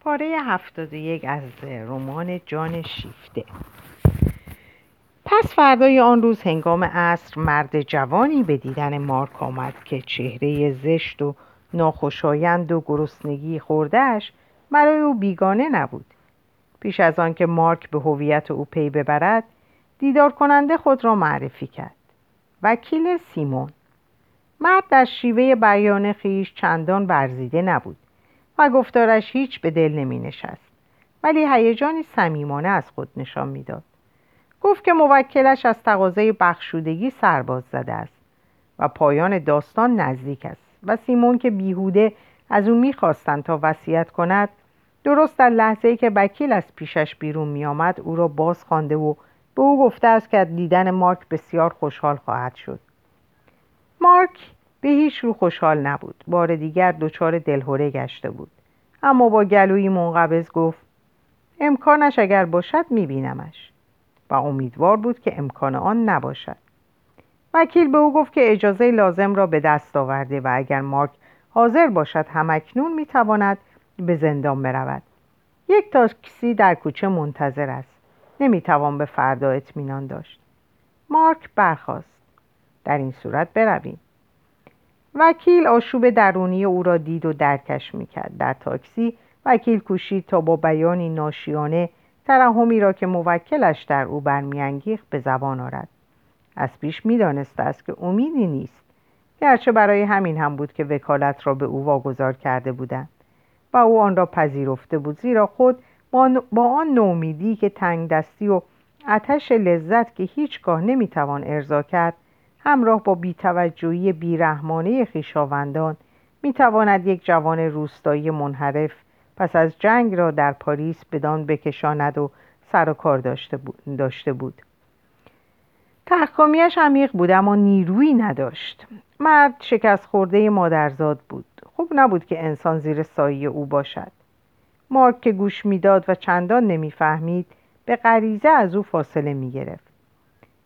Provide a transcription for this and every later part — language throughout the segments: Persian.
پاره هفتاد یک از رمان جان شیفته. پس فردای آن روز هنگام عصر مرد جوانی به دیدن مارک آمد که چهره زشت و ناخوشایند و گرسنگی خوردهش برای او بیگانه نبود. پیش از آن که مارک به هویت او پی ببرد دیدار کننده خود را معرفی کرد. وکیل سیمون. مرد در شیوه بیان خیش چندان برزیده نبود. و گفتارش هیچ به دل نمی نشست. ولی هیجانی صمیمانه از خود نشان می‌داد گفت که موکلش از تقاضای بخشودگی سرباز زده است و پایان داستان نزدیک است و سیمون که بیهوده از او می‌خواستند تا وصیت کند درست در لحظه ای که وکیل از پیشش بیرون میآمد او را باز خوانده و به او گفته است که دیدن مارک بسیار خوشحال خواهد شد. مارک به هیچ رو خوشحال نبود. بار دیگر دچار دلهوره گشته بود. اما با گلویی منقبض گفت امکانش اگر باشد میبینمش. و امیدوار بود که امکان آن نباشد. وکیل به او گفت که اجازه لازم را به دست آورده و اگر مارک حاضر باشد همکنون می‌تواند به زندان برود. یک تاکسی در کوچه منتظر است. نمی‌توان به فردا اطمینان داشت. مارک برخاست. در این صورت برویم. وکیل آشوب درونی او را دید و درکش می‌کرد در تاکسی. وکیل کوشید تا با بیانی ناشیانه ترحمی را که موکلش در او برمیانگیخت به زبان آرد. از پیش می‌دانسته است که امیدی نیست. گرچه برای همین هم بود که وکالت را به او واگذار کرده بودند. و او آن را پذیرفته بود زیرا خود با آن نومیدی که تنگ دستی و آتش لذت که هیچگاه نمی‌توان ارضا کرد همراه با بیتوجهی بیرحمانه خویشاوندان می‌تواند یک جوان روستایی منحرف پس از جنگ را در پاریس بدان بکشاند و سر و کار داشته بود. تحکامیش عمیق بود اما نیرویی نداشت. مرد شکست خورده مادرزاد بود. خوب نبود که انسان زیر سایه او باشد. مارک که گوش می‌داد و چندان نمی‌فهمید به غریزه از او فاصله می‌گرفت.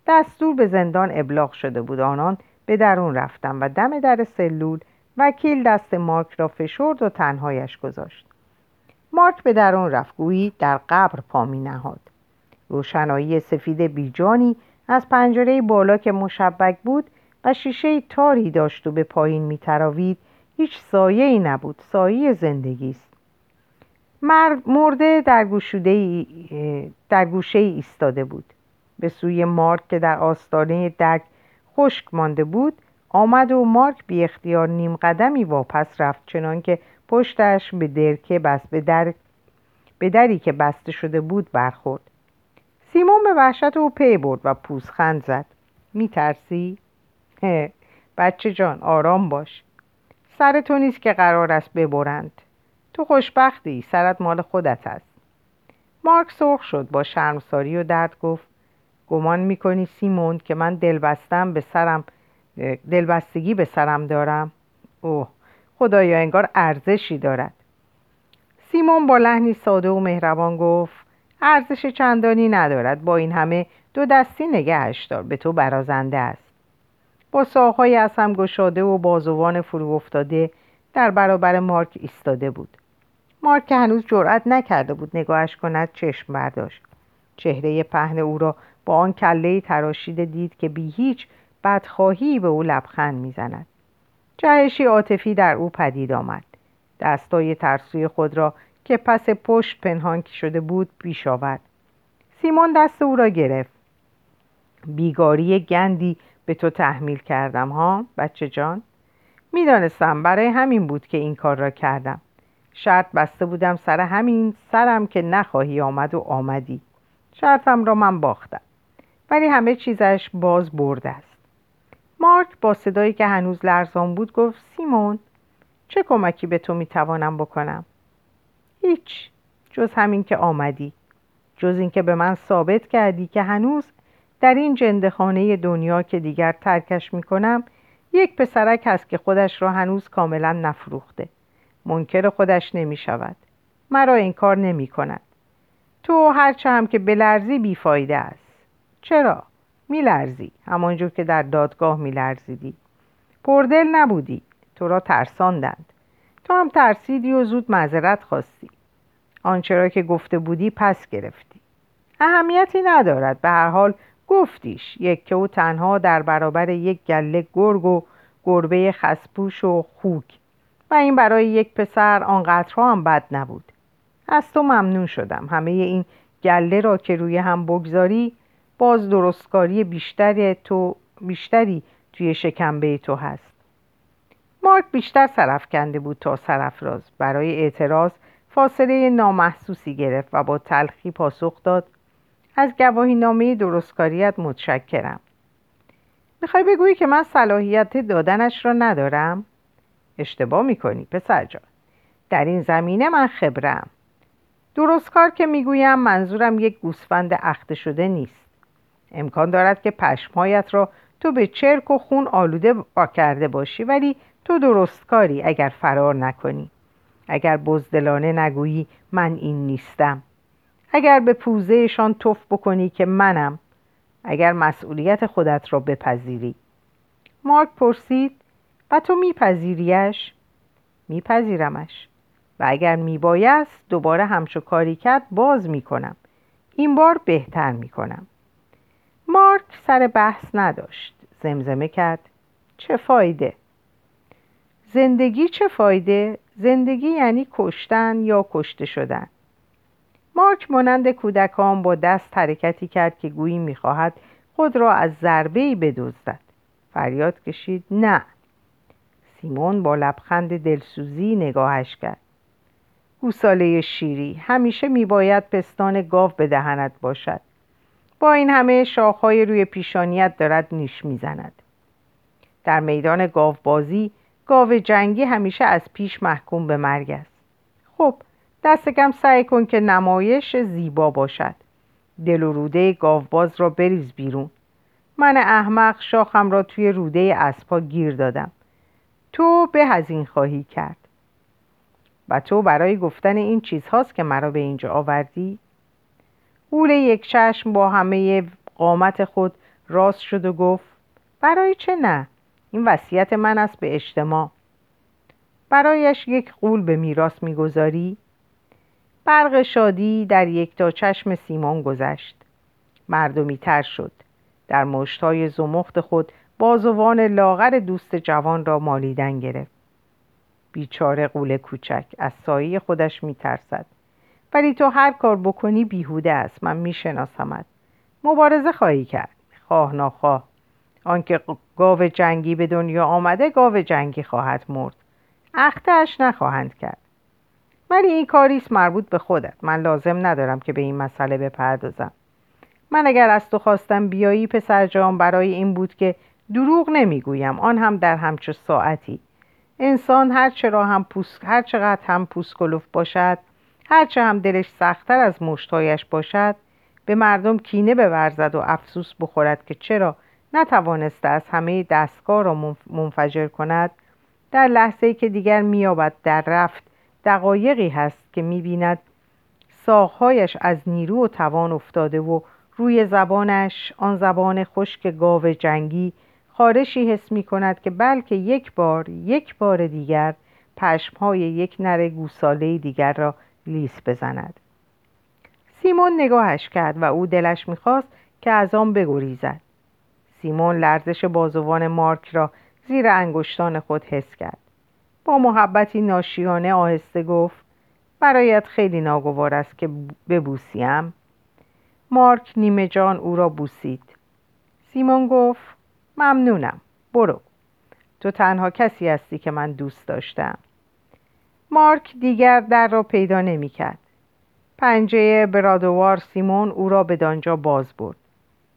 دستور به زندان ابلاغ شده بود. آنان به درون رفتم و دم در سلول وکیل دست مارک را فشرد و تنهایش گذاشت. مارک به درون رفت گویی در قبر پا می نهاد. روشنایی سفید بیجانی از پنجره بالا که مشبک بود و شیشه تاری داشت و به پایین می تراوید هیچ سایه ای نبود سایه زندگی است. مرده در, در گوشه ای ایستاده بود. به سوی مارک که در آستانه دک خشک مانده بود آمد و مارک بی اختیار نیم قدمی واپس رفت چنان که پشتش به درکه بست به, در... به دری که بسته شده بود برخورد. سیمون به وحشت او پی برد و پوزخند زد. میترسی؟ بچه جان آرام باش. سر تو نیست که قرار است ببرند. تو خوشبختی سرت مال خودت است. مارک سرخ شد با شرمساری و درد گفت. گمان می‌کنی سیمون که من دلبستم به سرم دلبستگی به سرم دارم؟ اوه خدایا انگار ارزشی دارد. سیمون با لحنی ساده و مهربان گفت ارزش چندانی ندارد با این همه دو دستی نگهش دار به تو برازنده است. با ساقهای از هم گشاده و بازوان فرو افتاده در برابر مارک ایستاده بود. مارک هنوز جرأت نکرده بود نگاهش کند چشم برداشت. چهره پهن او را با آن کله تراشیده دید که بی هیچ بدخواهی به او لبخند می‌زند. جهشی عاطفی در او پدید آمد. دستای ترسوی خود را که پس پشت پنهان شده بود پیش آورد. سیمون دست او را گرفت. بیگاری گندی به تو تحمیل کردم ها بچه جان؟ می‌دانستم برای همین بود که این کار را کردم. شرط بسته بودم سر همین سرم که نخواهی آمد و آمدی. شرطم را من باختم. ولی همه چیزش باز برده است. مارک با صدایی که هنوز لرزان بود گفت سیمون چه کمکی به تو می‌توانم بکنم؟ هیچ جز همین که آمدی. جز اینکه به من ثابت کردی که هنوز در این جندخانه دنیا که دیگر ترکش می‌کنم یک پسرک هست که خودش را هنوز کاملا نفروخته. منکر خودش نمی شود مرا این کار نمی کند تو هرچه هم که بلرزی بیفایده است. چرا؟ میلرزی. همانجور که در دادگاه میلرزیدی. پردل نبودی. تو را ترساندند. تو هم ترسیدی و زود معذرت خواستی. آنچه را که گفته بودی پس گرفتی. اهمیتی ندارد. به هر حال گفتیش. یک و تنها در برابر یک گله گرگ و گربه خسپوش و خوک. و این برای یک پسر آنقدرها هم بد نبود. از تو ممنون شدم. همه این گله را که روی هم بگذاری باز درستکاری بیشتری تو بیشتری توی شکمبه تو هست. مارک بیشتر کنده بود تا سرفراز برای اعتراض فاصله نامحسوسی گرفت و با تلخی پاسخ داد از گواهی نامه درستکاریت متشکرم. می‌خوای بگویی که من صلاحیت دادنش را ندارم؟ اشتباه می‌کنی پسر جان. در این زمینه من خبرم. درست کار که می‌گویم منظورم یک گوسفند اخته شده نیست. امکان دارد که پشمهایت را تو به چرک و خون آلوده با کرده باشی ولی تو درست کاری اگر فرار نکنی. اگر بزدلانه نگویی من این نیستم. اگر به پوزهشان توف بکنی که منم. اگر مسئولیت خودت را بپذیری. مارک پرسید و تو میپذیریش؟ میپذیرمش. و اگر میبایست دوباره همچو کاری کرد باز می‌کنم. این بار بهتر می‌کنم. مارک سر بحث نداشت. زمزمه کرد. چه فایده؟ زندگی چه فایده؟ زندگی یعنی کشتن یا کشته شدن؟ مارک مانند کودکان با دست حرکتی کرد که گویی می‌خواهد خود را از ضربه ای بدزدد. فریاد کشید نه. سیمون با لبخند دلسوزی نگاهش کرد. گوساله شیری همیشه میباید پستان گاو به دهنت باشد. با این همه شاخهای روی پیشانیت دارد نیش می‌زند. در میدان گاوبازی گاو جنگی همیشه از پیش محکوم به مرگ است. خب دست کم سعی کن که نمایش زیبا باشد. دل و روده گاوباز را بریز بیرون. من احمق شاخم را توی روده اسبا گیر دادم. تو به هزین خواهی کرد. و تو برای گفتن این چیزهاست که مرا به اینجا آوردی؟ قول یک چشم با همه قامت خود راست شد و گفت برای چه نه؟ این وصیت من است به اجتماع. برایش یک قول به میراث می‌گذاری. برق شادی در یک تا چشم سیمان گذشت. مردمی تر شد. در مشتای زمخت خود بازوان لاغر دوست جوان را مالیدن گرفت. بیچاره قول کوچک از سایه خودش میترسد. ولی تو هر کار بکنی بیهوده است. من میشناسمت. مبارزه خواهی کرد. خواه ناخواه. آنکه گاو جنگی به دنیا آمده گاو جنگی خواهد مرد. اختش نخواهند کرد. ولی این کاریست مربوط به خودت. من لازم ندارم که به این مسئله بپردازم. من اگر از تو خواستم بیایی پسر جان برای این بود که دروغ نمی‌گویم. آن هم در همچه ساعتی. انسان هر چرا هم پوس... هر چقدر هم پوسکلوف باشد هرچه هم دلش سختتر از مشتایش باشد به مردم کینه بورزد و افسوس بخورد که چرا نتوانسته از همه دستگاه را منفجر کند. در لحظه که دیگر میابد در رفت دقایقی هست که می‌بیند ساقهایش از نیرو و توان افتاده و روی زبانش آن زبان خشک گاو جنگی خارشی حس می کند که بلکه یک بار یک بار دیگر پشمهای یک نر گوساله دیگر را لیس بزند. سیمون نگاهش کرد و او دلش می‌خواست که از آن بگریزد. سیمون لرزش بازوان مارک را زیر انگشتان خود حس کرد. با محبتی ناشیانه آهسته گفت برایت خیلی ناگوار است که ببوسیم. مارک نیمه جان او را بوسید. سیمون گفت ممنونم برو. تو تنها کسی هستی که من دوست داشتم. مارک دیگر در را پیدا نمی کرد. پنجه برادوار سیمون او را به دانجا باز برد.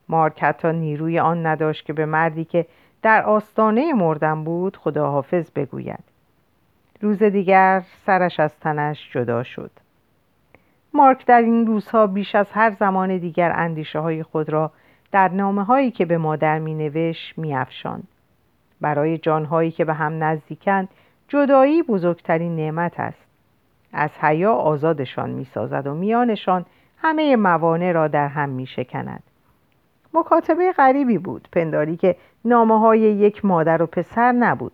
مارک حتی نیروی آن نداشت که به مردی که در آستانه مردن بود خداحافظ بگوید. روز دیگر سرش از تنش جدا شد. مارک در این روزها بیش از هر زمان دیگر اندیشه های خود را در نامه هایی که به مادر می نوشت می افشان. برای جانهایی که به هم نزدیکند جدایی بزرگترین نعمت است. از حیا آزادشان می سازد و میانشان همه موانع را در هم می شکند مکاتبه غریبی بود پنداری که نامه های یک مادر و پسر نبود.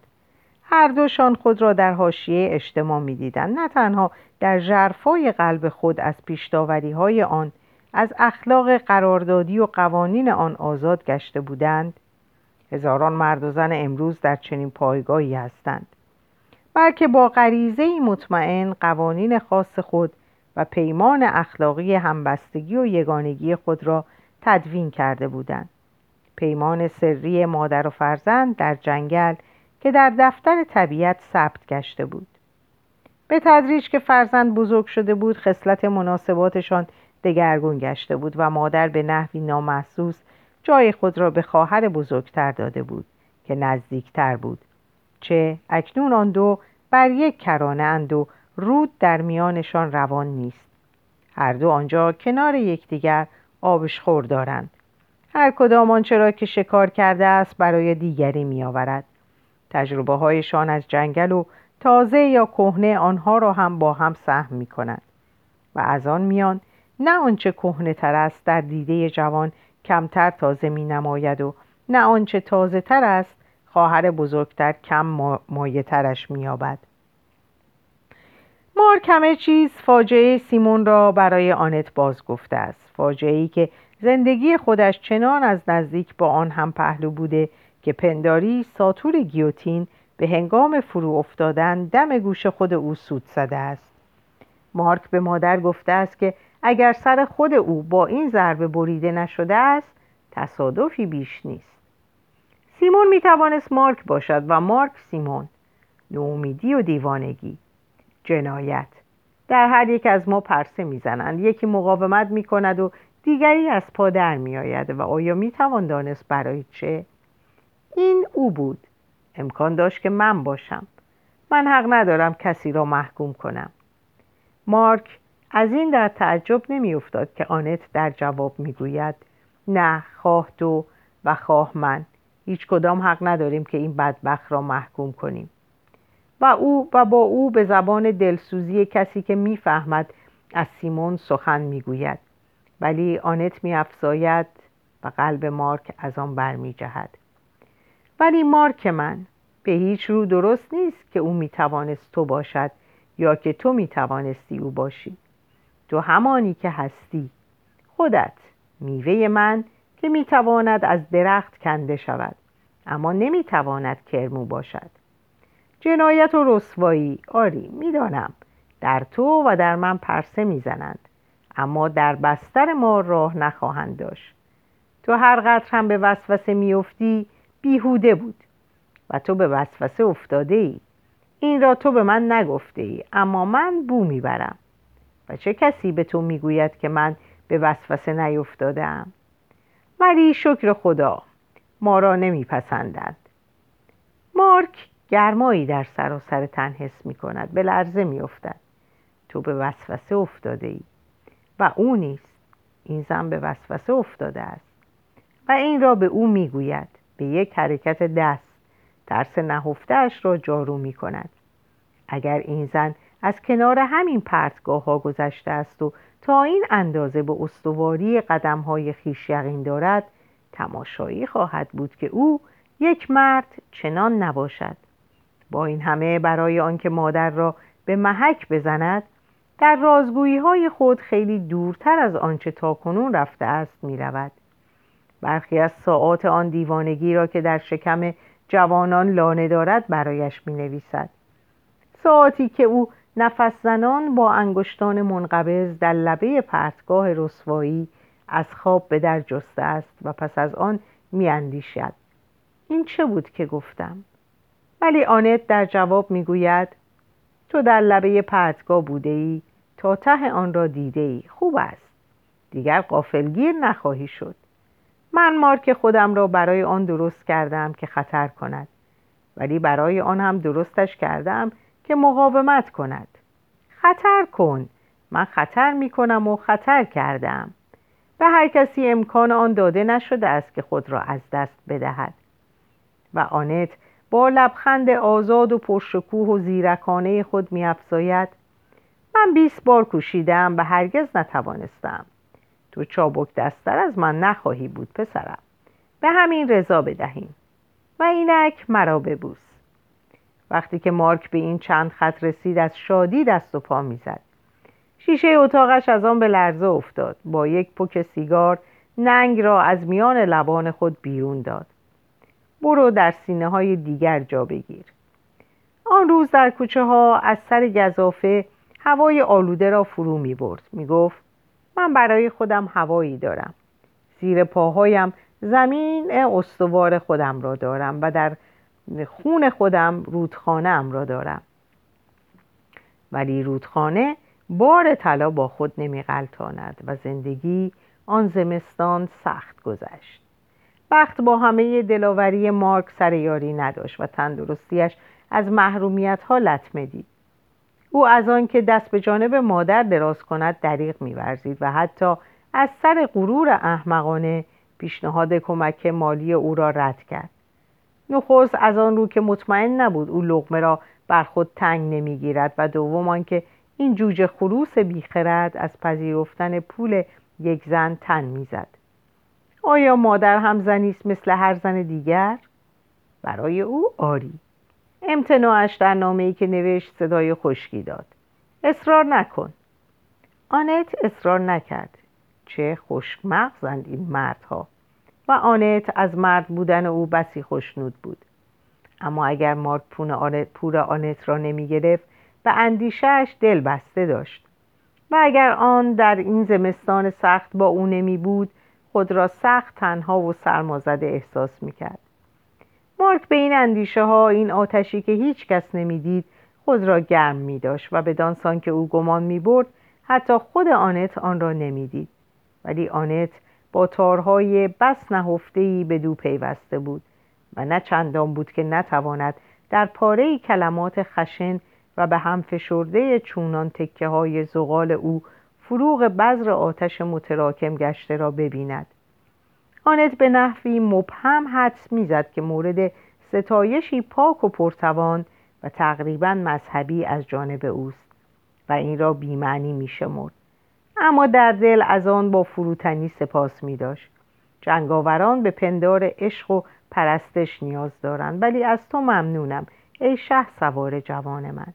هر دوشان خود را در حاشیه اجتماع می‌دیدند. نه تنها در ژرفای قلب خود از پیشتاوری های آن از اخلاق قراردادی و قوانین آن آزاد گشته بودند. هزاران مرد و زن امروز در چنین پایگاهی هستند. بلکه با غریزه مطمئن قوانین خاص خود و پیمان اخلاقی همبستگی و یگانگی خود را تدوین کرده بودند. پیمان سری مادر و فرزند در جنگل که در دفتر طبیعت ثبت گشته بود. به تدریج که فرزند بزرگ شده بود خصلت مناسباتشان دگرگون گشته بود و مادر به نحوی نامحسوس جای خود را به خواهر بزرگتر داده بود که نزدیکتر بود. چه اکنون آن دو بر یک کرانه اند و رود در میانشان روان نیست. هر دو آنجا کنار یکدیگر آبشخور دارند. هر کدام آنچه را که شکار کرده است برای دیگری میآورد. تجربه هایشان از جنگل و تازه یا کهنه آنها را هم با هم سهم می کند و از آن میان نه آنچه کهنه تر است در دیده جوان کمتر تازه می نماید و نه آنچه تازه تر است خواهر بزرگتر کم مایه ترش می یابد. مارک همه چیز فاجعه سیمون را برای آنت باز گفته است. فاجعه ای که زندگی خودش چنان از نزدیک با آن هم پهلو بوده که پنداری ساتور گیوتین به هنگام فرو افتادن دم گوش خود او سود زده است. مارک به مادر گفته است که اگر سر خود او با این ضربه بریده نشده است تصادفی بیش نیست. سیمون می توانست مارک باشد و مارک سیمون. نومیدی و دیوانگی. جنایت. در هر یک از ما پرسه می‌زنند. یکی مقاومت می کند و دیگری از پا در می آید و آیا می توان دانست برای چه؟ این او بود. امکان داشت که من باشم. من حق ندارم کسی را محکوم کنم. مارک از این در تعجب نمیافتاد که آنت در جواب می‌گوید نه خواه تو و خواه من. هیچ کدام حق نداریم که این بدبخت را محکوم کنیم. و او و با او به زبان دلسوزی کسی که می‌فهمد از سیمون سخن می‌گوید. ولی آنت میافزاید و قلب مارک از آن برمیجهد. ولی مارک من به هیچ رو درست نیست که او می‌توانست تو باشد یا که تو می‌توانستی او باشی. تو همانی که هستی. خودت میوه من که می‌تواند از درخت کنده شود اما نمی‌تواند کرمو باشد. جنایت و رسوایی آری می‌دانم. در تو و در من پرسه می‌زنند اما در بستر ما راه نخواهند داشت. تو هر قدر هم به وسوسه میافتی بیهوده بود و تو به وسوسه افتاده ای این را تو به من نگفته ای اما من بو می‌برم. و چه کسی به تو می‌گوید که من به وسوسه نیفتادم ولی شکر خدا ما را نمیپسندند. مارک گرمایی در سراسر تن حس می کند به لرزه می افتد. تو به وسوسه افتاده ای و او نیست. این زن به وسوسه افتاده است. و این را به او می‌گوید. به یک حرکت دست. ترس نهفتهاش را جارو می کند اگر این زن از کنار همین پرتگاه ها گذشته است و تا این اندازه به استواری قدم های خیش یقین دارد تماشایی خواهد بود که او یک مرد چنان نباشد با این همه برای آنکه مادر را به محک بزند در رازگویی های خود خیلی دورتر از آنچه تاکنون رفته است می رود. برخی از ساعات آن دیوانگی را که در شکم جوانان لانه دارد برایش می نویسد. ساعتی که او نفس زنان با انگشتان منقبض در لبه پرتگاه رسوایی از خواب به در جسته است و پس از آن می اندیشد. این چه بود که گفتم؟ ولی آنت در جواب می گوید تو در لبه پرتگاه بوده ای تا ته آن را دیده ای خوب است دیگر قافلگیر نخواهی شد من مارک خودم را برای آن درست کردم که خطر کند ولی برای آن هم درستش کردم که مقاومت کند. خطر کن. من خطر می کنم و خطر کردم. به هر کسی امکان آن داده نشده است که خود را از دست بدهد. و آنت با لبخند آزاد و پرشکوه و زیرکانه خود میافزاید. من بیست بار کوشیدم و هرگز نتوانستم. تو چابک دستر از من نخواهی بود پسرم. به همین رضا بدهیم. و اینک مرا ببوس. وقتی که مارک به این چند خط رسید از شادی دست و پا می‌زد. شیشه اتاقش از آن به لرزه افتاد. با یک پک سیگار ننگ را از میان لبان خود بیرون داد. برو در سینه های دیگر جا بگیر. آن روز در کوچه ها از سر گذافه هوای آلوده را فرو می برد می گفت من برای خودم هوایی دارم. زیر پاهایم زمین استوار خودم را دارم و در خون خودم رودخانه ام را دارم. ولی رودخانه بار طلا با خود نمی و زندگی آن زمستان سخت گذشت. وقت با همه دلاوری مارک سر یاری نداشت و تندرستیش از محرومیت ها لطمه دید. او از آن که دست به جانب مادر دراز کند دریغ میورزید و حتی از سر غرور احمقانه پیشنهاد کمک مالی او را رد کرد. نخست از آن رو که مطمئن نبود او لغمه را بر خود تنگ نمی‌گیرد و دوم آنکه این جوجه خروس بیخرد از پذیرفتن پول یک زن تن می‌زد. آیا مادر هم زنی است مثل هر زن دیگر؟ برای او آری. امتناعش در نامه ای که نوشت صدای خشکی داد. اصرار نکن. آنت اصرار نکرد. چه خشک مغزند این مردها. و آنت از مرد بودن او بسی خوشنود بود. اما اگر مارک پور آنت را نمی گرفت به اندیشهش دل بسته داشت. و اگر آن در این زمستان سخت با او نمی بود خود را سخت تنها و سرمازده احساس می کرد مارک به این اندیشه ها این آتشی که هیچ کس نمی‌دید خود را گرم می داشت و به دانسان که او گمان می برد حتی خود آنت آن را نمی‌دید. ولی آنت با تارهای بس نهفتهای به دو پیوسته بود و نه چندان بود که نتواند در پاره کلمات خشن و به هم فشرده چونان تکه های زغال او فروغ بذر آتش متراکم گشته را ببیند. آنت به نحوی مبهم حدس می‌زد که مورد ستایشی پاک و پرتوان و تقریبا مذهبی از جانب اوست و این را بیمعنی میشمرد. اما در دل از آن با فروتنی سپاس می داشت. جنگاوران به پندار عشق و پرستش نیاز دارند ولی از تو ممنونم ای شه سوار جوان من.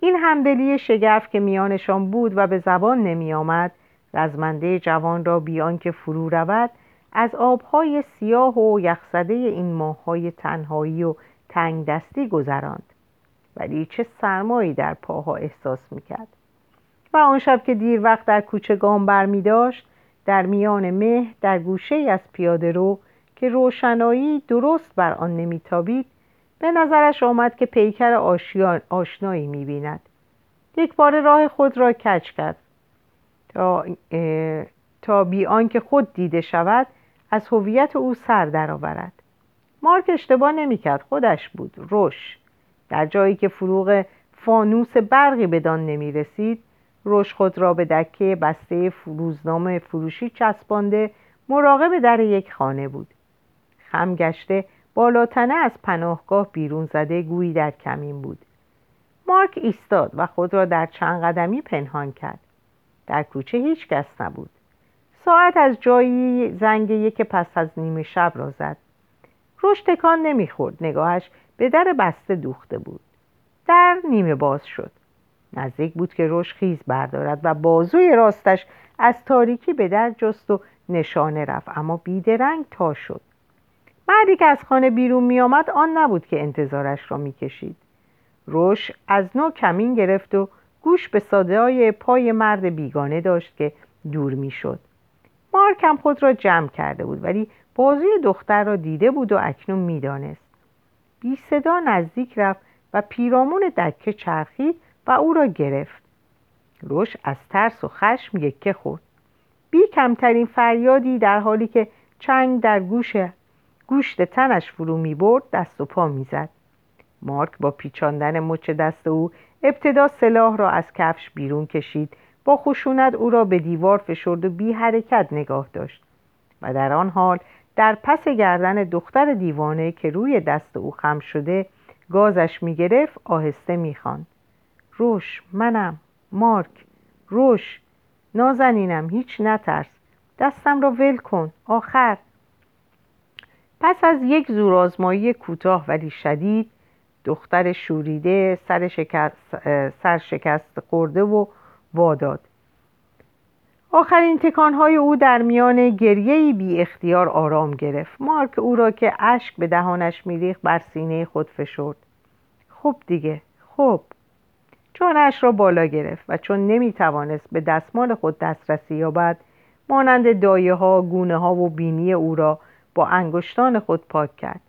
این همدلی شگرف که میانشان بود و به زبان نمی آمد رزمنده جوان را بیان که فرو رود از آبهای سیاه و یخزده این ماههای تنهایی و تنگ دستی گذراند. ولی چه سرمایی در پاها احساس می‌کرد. و آن شب که دیر وقت در کوچه گام بر می داشت در میان مه در گوشه از پیاده رو که روشنایی درست بر آن نمیتابید به نظرش آمد که پیکر آشنایی می‌بیند. یک بار راه خود را کج کرد. تا, تا بی آنکه خود دیده شود از هویت او سر درآورد. مارک اشتباه نمی‌کرد خودش بود روش در جایی که فروغ فانوس برقی بدان نمی رسید روش خود را به دکه بسته روزنامه فروشی چسبانده مراقب در یک خانه بود. خم گشته بالاتنه از پناهگاه بیرون زده گویی در کمین بود. مارک ایستاد و خود را در چند قدمی پنهان کرد. در کوچه هیچ کس نبود. ساعت از جایی زنگ یک پس از نیمه شب را زد. روش تکان نمی‌خورد. نگاهش به در بسته دوخته بود. در نیمه باز شد. نزدیک بود که روش خیز بردارد و بازوی راستش از تاریکی به در جست و نشانه رفت اما بیدرنگ تا شد. مردی که از خانه بیرون می آمد آن نبود که انتظارش را می کشید روش از نو کمین گرفت و گوش به صدای پای مرد بیگانه داشت که دور می شد مارک هم خود را جمع کرده بود ولی بازوی دختر را دیده بود و اکنون می‌دانست. بی صدا نزدیک رفت و پیرامون دکه چرخید و او را گرفت. روش از ترس و خشم یکه خورد. بی کمترین فریادی در حالی که چنگ در گوش گوشت تنش فرو می برد دست و پا می‌زد مارک با پیچاندن مچ دست او ابتدا سلاح را از کفش بیرون کشید با خشونت او را به دیوار فشرد و بی حرکت نگاه داشت. و در آن حال در پس گردن دختر دیوانه که روی دست او خم شده گازش می گرفت آهسته می روش منم مارک روش. نازنینم هیچ نترس. دستم را ول کن آخر. پس از یک زورآزمایی کوتاه ولی شدید دختر شوریده سر شکست, سر شکست خورده و واداد آخرین تکانهای او در میان گریهی بی اختیار آرام گرفت. مارک او را که اشک به دهانش میریخت بر سینه خود فشرد. خب دیگه خب. جانش را بالا گرفت و چون نمی توانست به دستمال خود دسترسی یابد مانند دایه ها، گونه ها و بینی او را با انگشتان خود پاک کرد.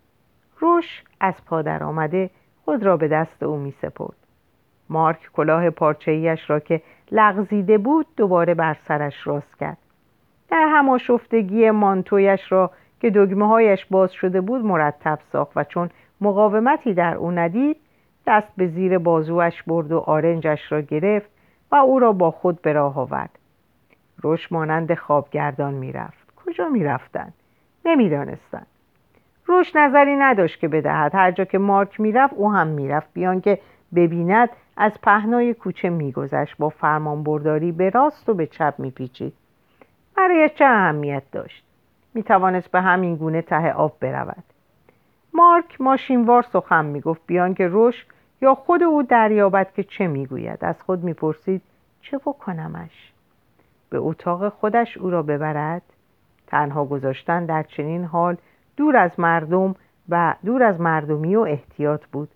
روش از پادر آمده خود را به دست او می سپرد مارک کلاه پارچهیش را که لغزیده بود دوباره بر سرش راست کرد. در هماشفتگی مانتویش را که دگمه هایش باز شده بود مرتب ساخت و چون مقاومتی در او ندید دست به زیر بازوش برد و آرنجش را گرفت و او را با خود به راه آورد. روش مانند خوابگردان می‌رفت. کجا می‌رفتند نمی‌دانستند روش نظری نداشت که بدهد. هر جا که مارک می‌رفت او هم می‌رفت. بیان که ببیند از پهنای کوچه میگذشت. با فرمان برداری به راست و به چپ میپیچید. برای چه اهمیت داشت؟ می‌توانست به همین گونه ته آب برود. مارک ماشینوار سخن می‌گفت. بیان که روش یا خود او دریابد که چه می‌گوید. از خود می‌پرسید چه بکنمش. به اتاق خودش او را ببرد. تنها گذاشتن در چنین حال دور از مردم و دور از مردمی و احتیاط بود.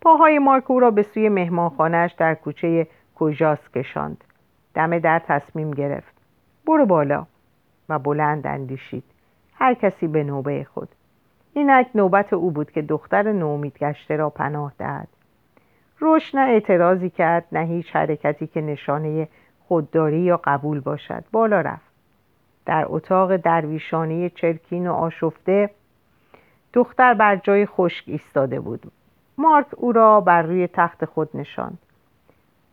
پاهای مارک او را به سوی مهمانخانهاش در کوچه کوژاس کشاند. دم در تصمیم گرفت. برو بالا. و بلند اندیشید. هر کسی به نوبه خود. اینک نوبت او بود که دختر نومید گشته را پناه دهد. روش نه اعتراضی کرد نه هیچ حرکتی که نشانه خودداری یا قبول باشد. بالا رفت. در اتاق درویشانه چرکین و آشفته دختر بر جای خشک ایستاده بود. مارک او را بر روی تخت خود نشاند.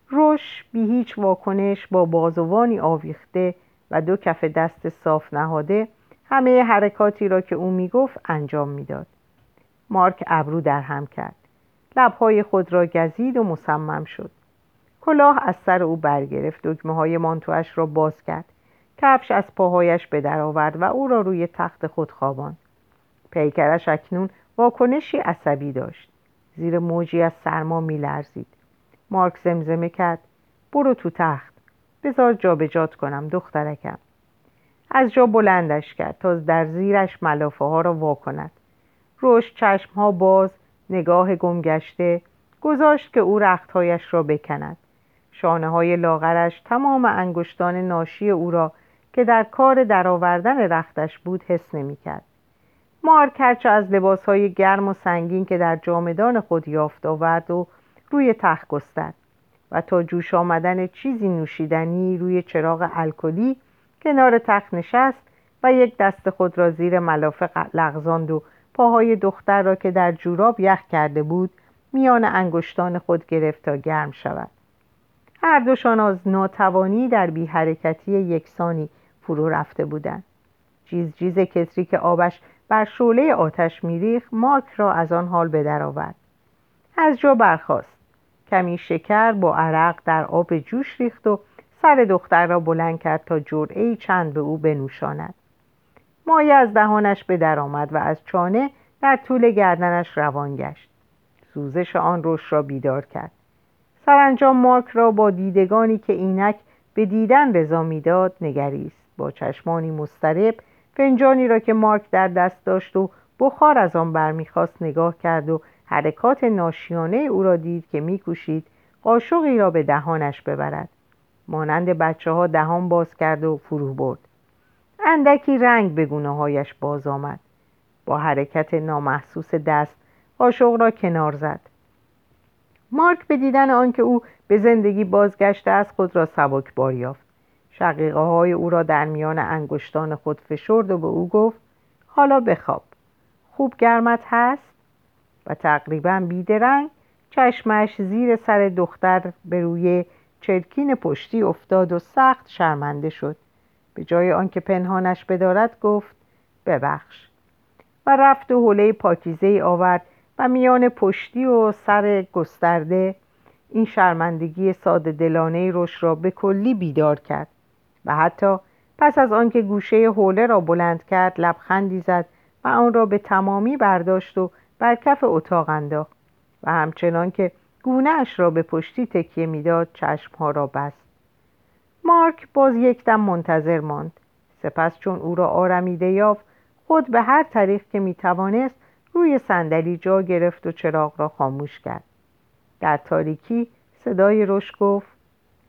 روش بی هیچ واکنش با بازوانی آویخته و دو کف دست صاف نهاده همه حرکاتی را که او می‌گفت انجام می‌داد. مارک ابرو در هم کرد. لبهای خود را گزید و مصمم شد. کلاه از سر او برگرفت. دکمه های مانتوش را باز کرد. کفش از پاهایش به در آورد و او را روی تخت خود خواباند. پیکرش اکنون واکنشی عصبی داشت. زیر موجی از سرما میلرزید. مارک زمزمه کرد. برو تو تخت. بذار جابجات کنم دخترکم. از جا بلندش کرد تا در زیرش ملافه ها را وا کند. روش چشم ها باز نگاه گمگشته گذاشت که او رختهایش را بکند. شانه های لاغرش تمام انگشتان ناشی او را که در کار درآوردن رختش بود حس نمی‌کرد. مارک هرچه از های گرم و سنگین که در جامدان خود یافت آورد و روی تخت گسترد و تا جوش آمدن چیزی نوشیدنی روی چراغ الکلی کنار تخت نشست و یک دست خود را زیر ملافه لغزاند و پاهای دختر را که در جوراب یخ کرده بود میان انگشتان خود گرفت تا گرم شود. هر دوشان از ناتوانی در بی حرکتی یکسانی فرو رفته بودند. جیز جیز کتری که آبش بر شعله آتش میریخ مارک را از آن حال به در آورد. از جا برخاست. کمی شکر با عرق در آب جوش ریخت و سر دختر را بلند کرد تا جرعه چند به او بنوشاند. مایه از دهانش به در آمد و از چانه در طول گردنش روان گشت. سوزش آن روش را بیدار کرد. سرانجام مارک را با دیدگانی که اینک به دیدن رضا می‌داد نگریست. با چشمانی مسترب فنجانی را که مارک در دست داشت و بخار از آن برمیخواست نگاه کرد و حرکات ناشیانه او را دید که میکوشید قاشقی را به دهانش ببرد. مانند بچه ها دهان باز کرد و فرو برد. اندکی رنگ به گونه هایش باز آمد. با حرکت نامحسوس دست قاشق را کنار زد. مارک به دیدن آنکه او به زندگی بازگشته از خود را سبکبار یافت. شقیقه های او را در میان انگشتان خود فشرد و به او گفت حالا بخواب. خوب گرمت هست؟ و تقریبا بیدرنگ چشمش زیر سر دختر به روی چرکین پشتی افتاد و سخت شرمنده شد. به جای آنکه پنهانش بدارد گفت ببخش. و رفت و حوله پاکیزه آورد و میان پشتی و سر گسترده این شرمندگی ساده دلانه روش را به کلی بیدار کرد و حتی پس از آنکه گوشه حوله را بلند کرد لبخندی زد و آن را به تمامی برداشت و بر کف اتاق انداخت و همچنان که گونه اش را به پشتی تکیه می‌داد چشمها را بست. مارک باز یک دم منتظر ماند. سپس چون او را آرمیده یافت خود به هر طریق که می‌توانست روی صندلی جا گرفت و چراغ را خاموش کرد. در تاریکی صدای روش گفت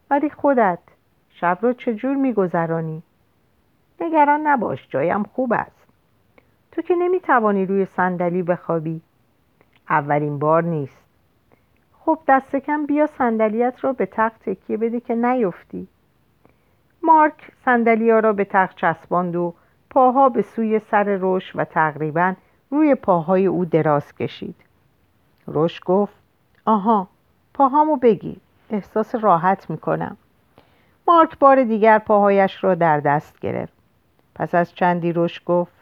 ولی خودت شب را چجور میگذرانی؟ نگران نباش جایم خوب است. تو که نمی‌توانی روی صندلی بخوابی. اولین بار نیست. خب دست کم بیا صندلیت را به تخت تکیه بده که نیفتی. مارک صندلیا را به تخت چسباند و پاها به سوی سر روش و تقریبا روی پاهای او دراز کشید. روش گفت آها پاهامو بگیر احساس راحت می‌کنم. مارک بار دیگر پاهایش را در دست گرفت. پس از چندی روش گفت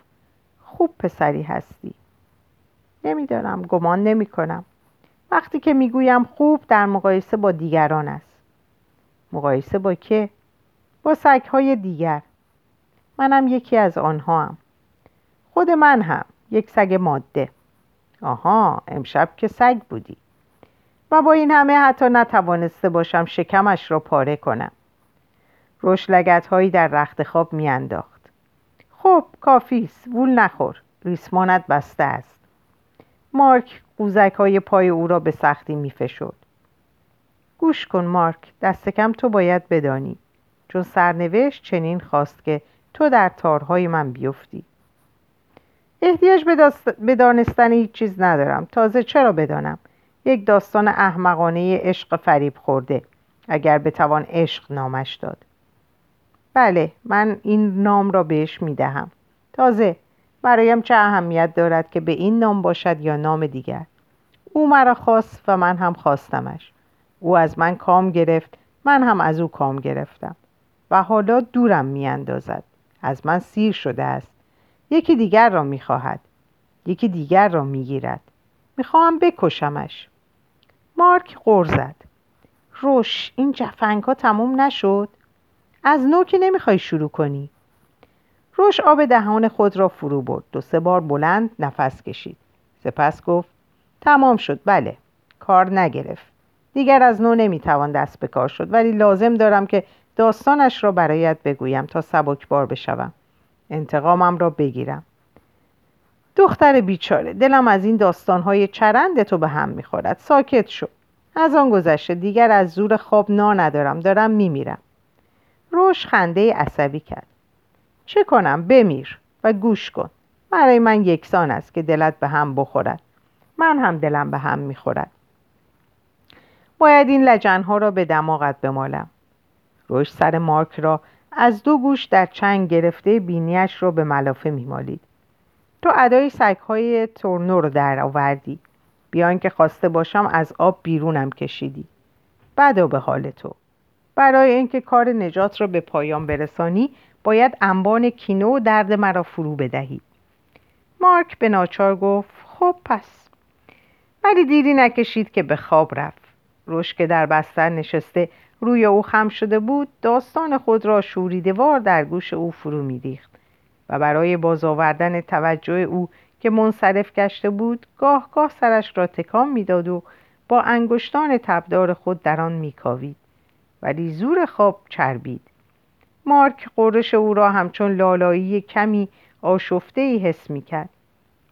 خوب پسری هستی. نمی‌دانم گمان نمی کنم وقتی که می‌گویم خوب در مقایسه با دیگران است. مقایسه با که؟ با سگهای دیگر. منم یکی از آنها هم. خود من هم یک سگ ماده. آها امشب که سگ بودی. و با این همه حتی نتوانسته باشم شکمش را پاره کنم. روش لگت هایی در رخت خواب میانداخت. خب کافیست وول نخور. ریسمانت بسته است. مارک قوزک های پای او را به سختی میفشد گوش کن مارک دست کم تو باید بدانی چون سرنوشت چنین خواست که تو در تارهای من بیفتی. احتیاج به دانستن هیچ چیز ندارم. تازه چرا بدانم؟ یک داستان احمقانه عشق فریب خورده اگر بتوان عشق نامش داد. بله من این نام را بهش می‌دهم. تازه برایم چه اهمیت دارد که به این نام باشد یا نام دیگر. او مرا خواست و من هم خواستمش. او از من کام گرفت من هم از او کام گرفتم. و حالا دورم میاندازد. از من سیر شده است. یکی دیگر را می‌خواهد. یکی دیگر را می‌گیرد. می‌خواهم بکشمش. مارک غر زد. روش این جفنگ ها تموم نشد؟ از نو که نمی‌خوای شروع کنی. روش آب دهان خود را فرو برد. دو سه بار بلند نفس کشید. سپس گفت تمام شد. بله. کار نگرفت. دیگر از نو نمی‌توان دست به کار شد. ولی لازم دارم که داستانش را برایت بگویم تا سبکبار بشوم. انتقامم را بگیرم. دختر بیچاره دلم از این داستانهای چرند تو به هم می‌خورد. ساکت شو. از آن گذشته دیگر از زور خواب نا ندارم. دارم میمیرم. روش خنده عصبی کرد. چه کنم بمیر و گوش کن. برای من یکسان است که دلت به هم بخورد. من هم دلم به هم می‌خورد. باید این لجنها را به دماغت بمالم. روش سر مارک را از دو گوش در چنگ گرفته بینیش را به ملافه میمالید. تو ادای سگهای تورنو رو در آوردی. بیان که خواسته باشم از آب بیرونم کشیدی. بدا به حال تو. برای اینکه کار نجات را به پایان برسانی باید انبان کینه و درد مرا فرو بدهی مارک به ناچار گفت خب پس. ولی دیری نکشید که به خواب رفت. روش که در بستر نشسته روی او خم شده بود داستان خود را شوریدوار در گوش او فرو میریخت. و برای باز آوردن توجه او که منصرف گشته بود گاه گاه سرش را تکان می‌داد و با انگشتان تبدار خود در آن میکاوید. ولی زور خواب چربید. مارک قرش او را همچون لالایی کمی آشفته ای حس می‌کرد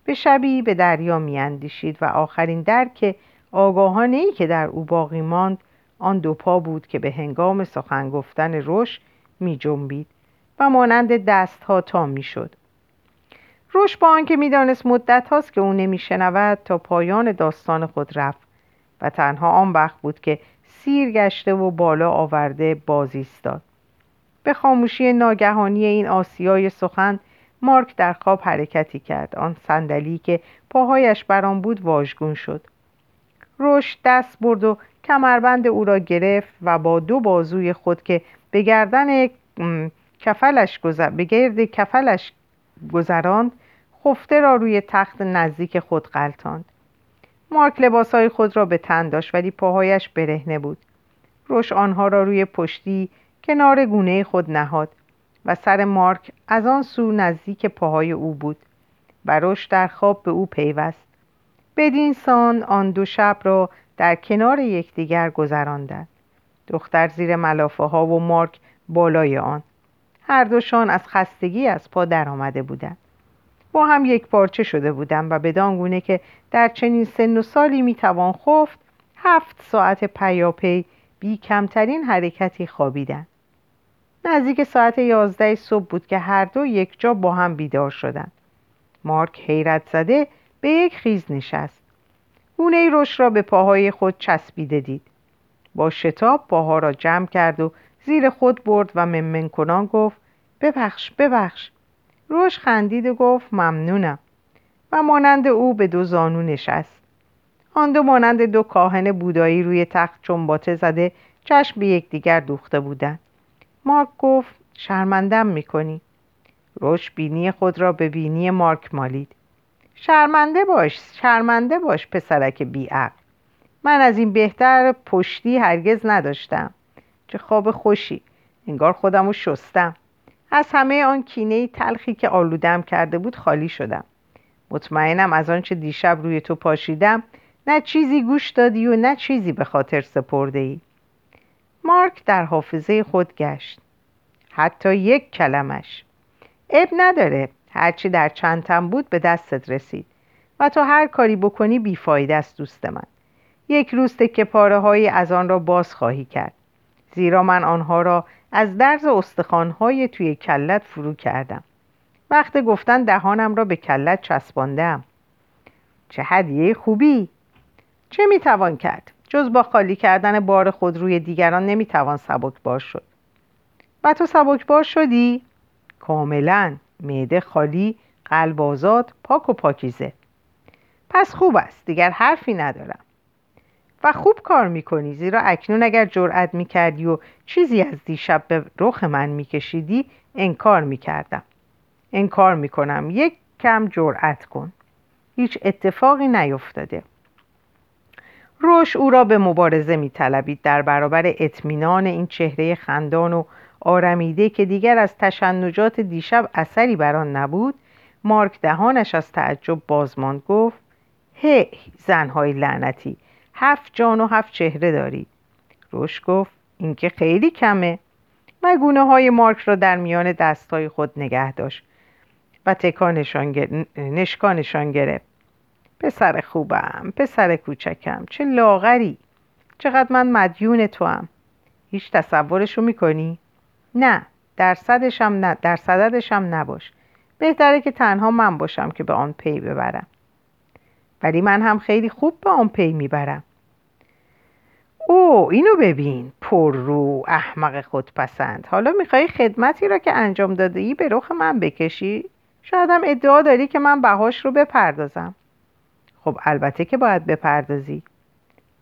به شبی به دریا میاندیشید و آخرین درک آگاهانه ای که در او باقی ماند آن دو پا بود که به هنگام سخن گفتن رش می جنبید و مانند دست ها تا می شد. روش با آنکه می‌دانست مدت هاست که او نمیشنود تا پایان داستان خود رفت و تنها آن وقت بود که سیر گشته و بالا آورده بازی ایستاد به خاموشی ناگهانی این آسیای سخن مارک در خواب حرکتی کرد. آن صندلی که پاهایش بر آن بود واژگون شد. روش دست برد و کمربند او را گرفت و با دو بازوی خود که به گردن کفلش گذر... به گرد کفلش گذراند خفته را روی تخت نزدیک خود قلتاند مارک لباسهای خود را به تن داشت ولی پاهایش برهنه بود. روش آنها را روی پشتی کنار گونه خود نهاد و سر مارک از آن سو نزدیک پاهای او بود و روش در خواب به او پیوست. بدین سان آن دو شب را در کنار یکدیگر گذراندند. دختر زیر ملافه ها و مارک بالای آن. هر دوشان از خستگی از پا درآمده بودند. با هم یک پارچه شده بودند و بدان گونه که در چنین سن و سالی می‌توان خفت هفت ساعت پیاپی بی کمترین حرکتی خوابیدن نزدیک ساعت یازده صبح بود که هر دو یک جا با هم بیدار شدند مارک حیرت زده به یک خیز نشست. گونه رش را به پاهای خود چسبیده دید. با شتاب پاها را جمع کرد و زیر خود برد و ممن کنان گفت ببخش ببخش. روش خندید و گفت ممنونم. و مانند او به دو زانو نشست. آن دو مانند دو کاهن بودایی روی تخت چنباته زده چشم به یکدیگر دوخته بودند. مارک گفت شرمندم می‌کنی. روش بینی خود را به بینی مارک مالید. شرمنده باش شرمنده باش پسرک بیعقل. من از این بهتر پشتی هرگز نداشتم. چه خواب خوشی. انگار خودم رو شستم. از همه آن کینه تلخی که آلودم کرده بود خالی شدم. مطمئنم از آنچه دیشب روی تو پاشیدم نه چیزی گوش دادی و نه چیزی به خاطر سپرده ای مارک در حافظه خود گشت. حتی یک کلمش. اب نداره. هرچی در چندتم بود به دستت رسید. و تا هر کاری بکنی بیفایده است دوست من. یک روز که پاره از آن را باز خواهی کرد. زیرا من آنها را از درز استخوانهای توی کلت فرو کردم. وقت گفتن دهانم را به کلت چسباندم. چه هدیه خوبی! چه می‌توان کرد؟ جز با خالی کردن بار خود روی دیگران نمی‌توان بار شد. و تو بار شدی؟ کاملا. معده خالی قلب آزاد پاک و پاکیزه. پس خوب است. دیگر حرفی ندارم. و خوب کار می‌کنی. زیرا اکنون اگر جرأت می‌کردی و چیزی از دیشب به رخ من میکشیدی انکار می‌کردم. انکار می‌کنم. یک کم جرأت کن. هیچ اتفاقی نیفتاده. روش او را به مبارزه میطلبید. در برابر اطمینان این چهره خندان و آرمیده که دیگر از تشنجات دیشب اثری بر آن نبود مارک دهانش از تعجب بازماند گفت هی زنهای لعنتی هفت جان و هفت چهره دارید. روش گفت این که خیلی کمه. و های مارک را در میان دستهای خود نگه داشت. و تکانشان نشکانشان گرفت. پسر خوبم پسر کوچکم چه لاغری. چقدر من مدیون تو هم هیچ تصورشو می‌کنی؟ نه در صدشم نه در صددشم نباش. بهتره که تنها من باشم که به آن پی ببرم. ولی من هم خیلی خوب به آن پی می‌برم. او اینو ببین. پر رو احمق خودپسند. حالا می‌خوای خدمتی را که انجام داده ای به رخ من بکشی؟ شاید هم ادعا داری که من بهاش رو بپردازم. خب البته که باید بپردازی.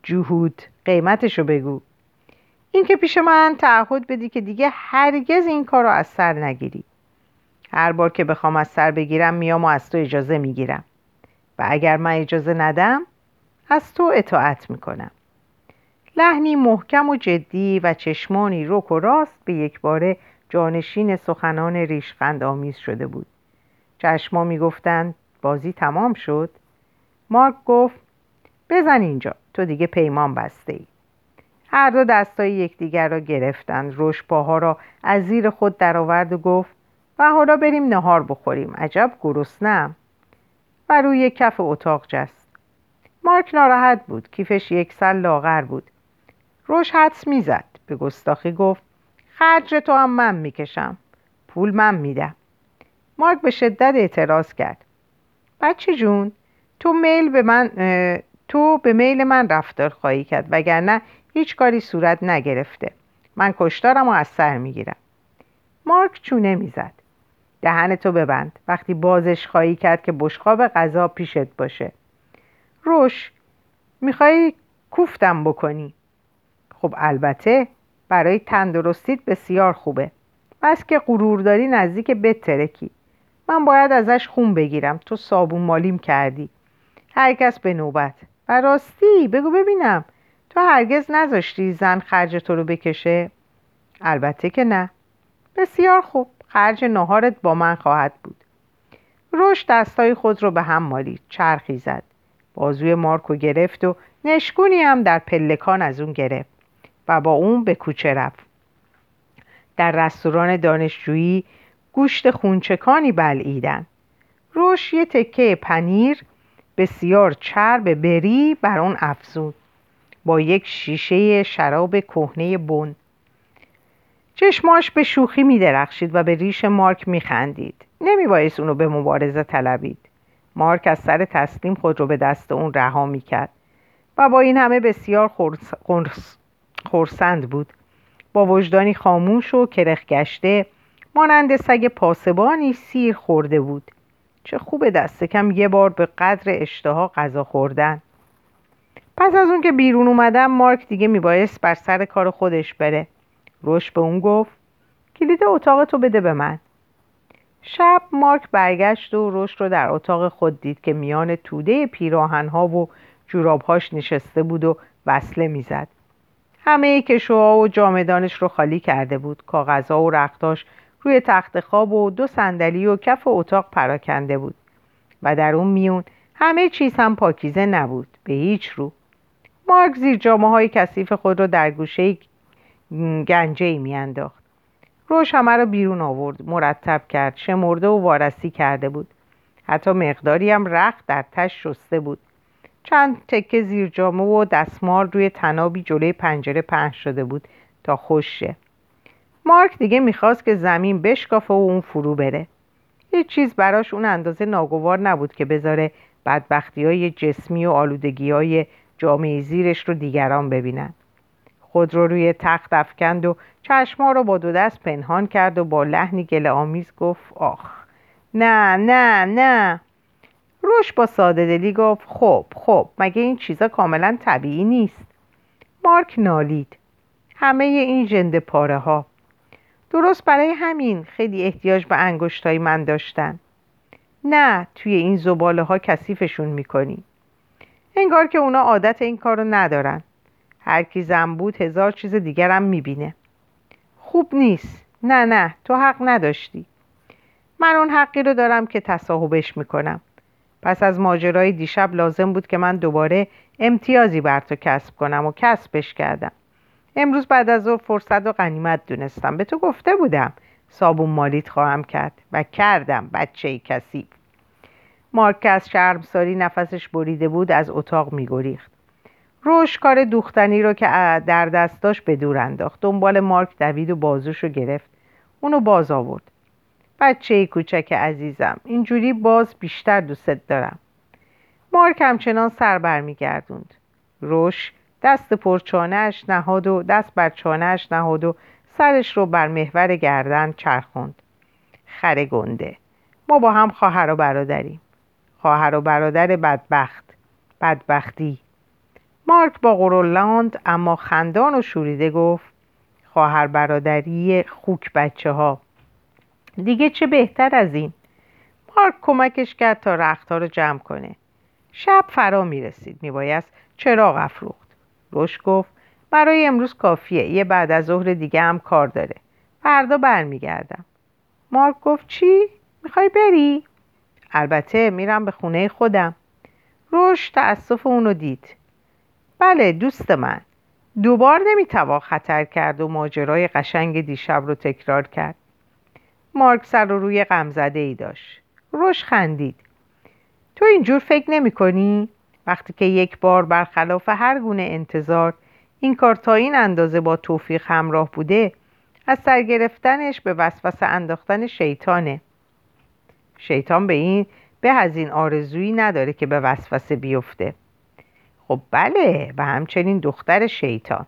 جهود قیمتشو بگو. این که پیش من تعهد بدی که دیگه هرگز این کار رو از سر نگیری. هر بار که بخوام از سر بگیرم میام و از تو اجازه می‌گیرم. و اگر من اجازه ندم از تو اطاعت می‌کنم. لحنی محکم و جدی و چشمانی رک و راست به یک باره جانشین سخنان ریشخند آمیز شده بود. چشما می‌گفتند بازی تمام شد. مارک گفت بزن اینجا تو دیگه پیمان بسته ای هر دو دستای یکدیگر را گرفتند. روش پاها را از زیر خود درآورد و گفت و حالا بریم نهار بخوریم. عجب گرسنم. و روی کف اتاق جست. مارک ناراحت بود. کیفش یک سل لاغر بود. روش حدس می‌زد. به گستاخی گفت خرج تو هم من می‌کشم. پول من میدم. مارک به شدت اعتراض کرد. بچه جون تو میل به من تو به میل من رفتار خواهی کرد وگرنه هیچ کاری صورت نگرفته. من کشتارم و از سر می‌گیرم. مارک چونه می‌زد. دهن تو ببند. وقتی بازش خواهی کرد که بشقاب غذا پیشت باشه. روش می‌خوای کوفتم بکنی. خب البته برای تندرستیت بسیار خوبه. بس که غرور داری نزدیک بترکی من باید ازش خون بگیرم. تو صابون مالیم کردی. هر کس به نوبت. و راستی بگو ببینم. تو هرگز نذاشتی زن خرج تو رو بکشه؟ البته که نه. بسیار خوب. خرج نهارت با من خواهد بود. روش دستای خود رو به هم مالید. چرخی زد. بازوی مارکو گرفت و نشکونی هم در پلکان از اون گرفت. و با اون به کوچه رفت. در رستوران دانشجویی گوشت خونچکانی بلعیدن. روش یه تکه پنیر بسیار چرب بری بر اون افزود. با یک شیشه شراب کهنه بن. چشماش به شوخی می درخشید و به ریش مارک می خندید. نمی باعث اونو به مبارزه طلبید. مارک از سر تسلیم خود رو به دست اون رها می کرد. و با این همه بسیار خورسند بود. با وجدانی خاموش و کرخ گشته مانند سگ پاسبانی سیر خورده بود. چه خوب دست کم یه بار به قدر اشتها غذا خوردن. پس از اون که بیرون اومدم مارک دیگه میبایست بر سر کار خودش بره. روش به اون گفت کلید اتاق تو بده به من. شب مارک برگشت و روش رو در اتاق خود دید که میان توده پیراهنها و جورابهاش نشسته بود و وصله می‌زد. همه کشوها و جامدانش رو خالی کرده بود. کاغذها و رختاش روی تخت خواب و دو صندلی و کف اتاق پراکنده بود. و در اون میون همه چیز هم پاکیزه نبود به هیچ رو. مارک زیر جامعه های کثیف خود را در گوشه گنجه ای میانداخت. روش همه را بیرون آورد مرتب کرد شمرده و وارسی کرده بود. حتی مقداری هم رخت در تش شسته بود. چند تکه زیر جامه و دستمال روی تنابی جلوی پنجره پهن شده بود تا خوشه مارک دیگه می‌خواست که زمین بشکافه و اون فرو بره. هیچ چیز براش اون اندازه ناگوار نبود که بذاره بدبختی های جسمی و آلودگی های جامعه زیرش رو دیگران ببینن. خود رو روی تخت افکند و چشما رو با دو دست پنهان کرد و با لحنی گل آمیز گفت آخ نه نه نه. روش با ساده دلی گفت خب خب مگه این چیزا کاملا طبیعی نیست؟ مارک نالید. همه این جنده پاره ها درست برای همین خیلی احتیاج به انگشتای من داشتن. نه توی این زباله ها کثیفشون می‌کنی. انگار که اونا عادت این کارو ندارن. هر کی زن بود هزار چیز دیگرم می‌بینه. خوب نیست. نه نه تو حق نداشتی. من اون حقی رو دارم که تصاحبش می‌کنم. پس از ماجرای دیشب لازم بود که من دوباره امتیازی بر تو کسب کنم و کسبش کردم. امروز بعد از ظهر فرصت و غنیمت دونستم. به تو گفته بودم صابون مالیت خواهم کرد و کردم بچه کسی مارک از شرمساری نفسش بریده بود از اتاق میگریخت. روش کار دوختنی رو که در دستاش به دور انداخت. دنبال مارک دوید و بازوشو گرفت. اونو باز آورد. بچه کوچک عزیزم اینجوری باز بیشتر دوست دارم. مارک همچنان سر برمیگردوند. روش دست پر چانهش نهاد و دست بر چانهش نهاد و سرش رو بر محور گردن چرخوند. خره گنده. ما با هم خواهر و برادریم. خواهر و برادر بدبخت. بدبختی. مارک با قرولاند اما خندان و شوریده گفت خواهر برادری خوک بچه ها دیگه چه بهتر از این؟ مارک کمکش کرد تا رختها رو جمع کنه. شب فرا می رسید می بایست چراغ افروخت. روش گفت برای امروز کافیه یه بعد از ظهر دیگه هم کار داره. فردا برمیگردم. مارک گفت چی؟ می‌خوای بری؟ البته میرم به خونه خودم. روش تأسف اونو دید. بله دوست من. دوبار نمی‌توان خطر کرد و ماجرای قشنگ دیشب رو تکرار کرد. مارک سر رو روی غمزده ای داشت. روش خندید. تو اینجور فکر نمی کنی؟ وقتی که یک بار برخلاف هر گونه انتظار این کار تا این اندازه با توفیق همراه بوده از سر گرفتنش به وسوسه انداختن شیطانه. شیطان به این به از این آرزویی نداره که به وسوسه بیفته. خب بله و همچنین دختر شیطان.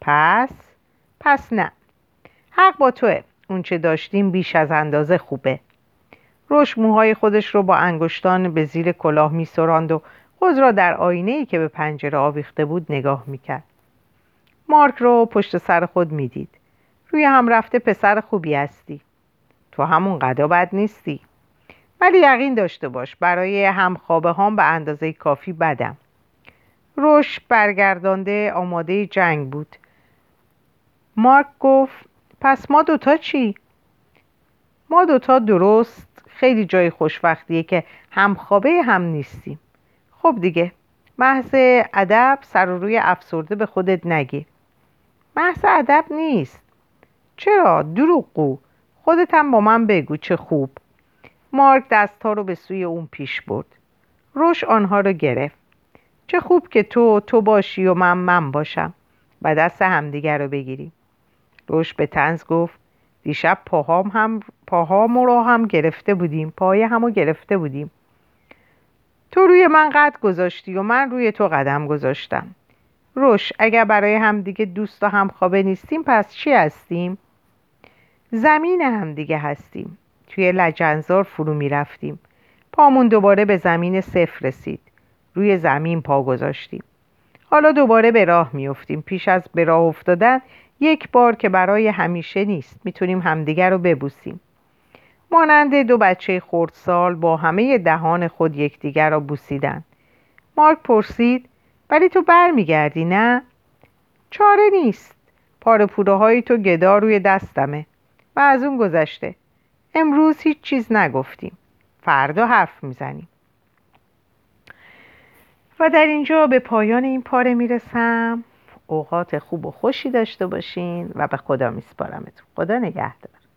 پس؟ پس نه. حق با توه. اون چه داشتیم بیش از اندازه خوبه. روش موهای خودش رو با انگشتان به زیر کلاه می و خود را در آینه ای که به پنجره آویخته بود نگاه می‌کرد. مارک رو پشت سر خود می‌دید. روی هم رفته پسر خوبی هستی. تو همون قدا بد نیستی. ولی یقین داشته باش برای همخوابه هم به اندازه کافی بدم. روش برگردانده آماده جنگ بود. مارک گفت پس ما دوتا چی؟ ما دوتا درست خیلی جای خوشبختیه که همخوابه هم نیستیم. خب دیگه. محض ادب سر و روی افسرده به خودت نگیر محض ادب نیست. چرا؟ دروغگو. خودت هم با من بگو چه خوب. مارک دستها رو به سوی اون پیش برد. روش آنها رو گرفت. چه خوب که تو تو باشی و من من باشم. و دست همدیگر رو بگیریم روش به تنز گفت دیشب پاهام هم پاهام رو هم گرفته بودیم. پای همو گرفته بودیم. تو روی من قد گذاشتی و من روی تو قدم گذاشتم. روش اگر برای همدیگه دوست و همخوابه نیستیم پس چی هستیم؟ زمین همدیگه هستیم. توی لجنزار فرو می رفتیم پامون دوباره به زمین صفر رسید. روی زمین پا گذاشتیم. حالا دوباره به راه میافتیم. پیش از به راه افتادن یک بار که برای همیشه نیست. می‌تونیم همدیگر رو ببوسیم. مانند دو بچه خردسال با همه دهان خود یکدیگر را بوسیدن مارک پرسید ولی تو برمیگردی نه؟ چاره نیست. پاره های تو گدا روی دستمه. و از اون گذشته. امروز هیچ چیز نگفتیم. فردا حرف می‌زنیم. و در اینجا به پایان این پاره می‌رسم. اوقات خوب و خوشی داشته باشین و به خدا میسپارمتون. خدا نگهدار.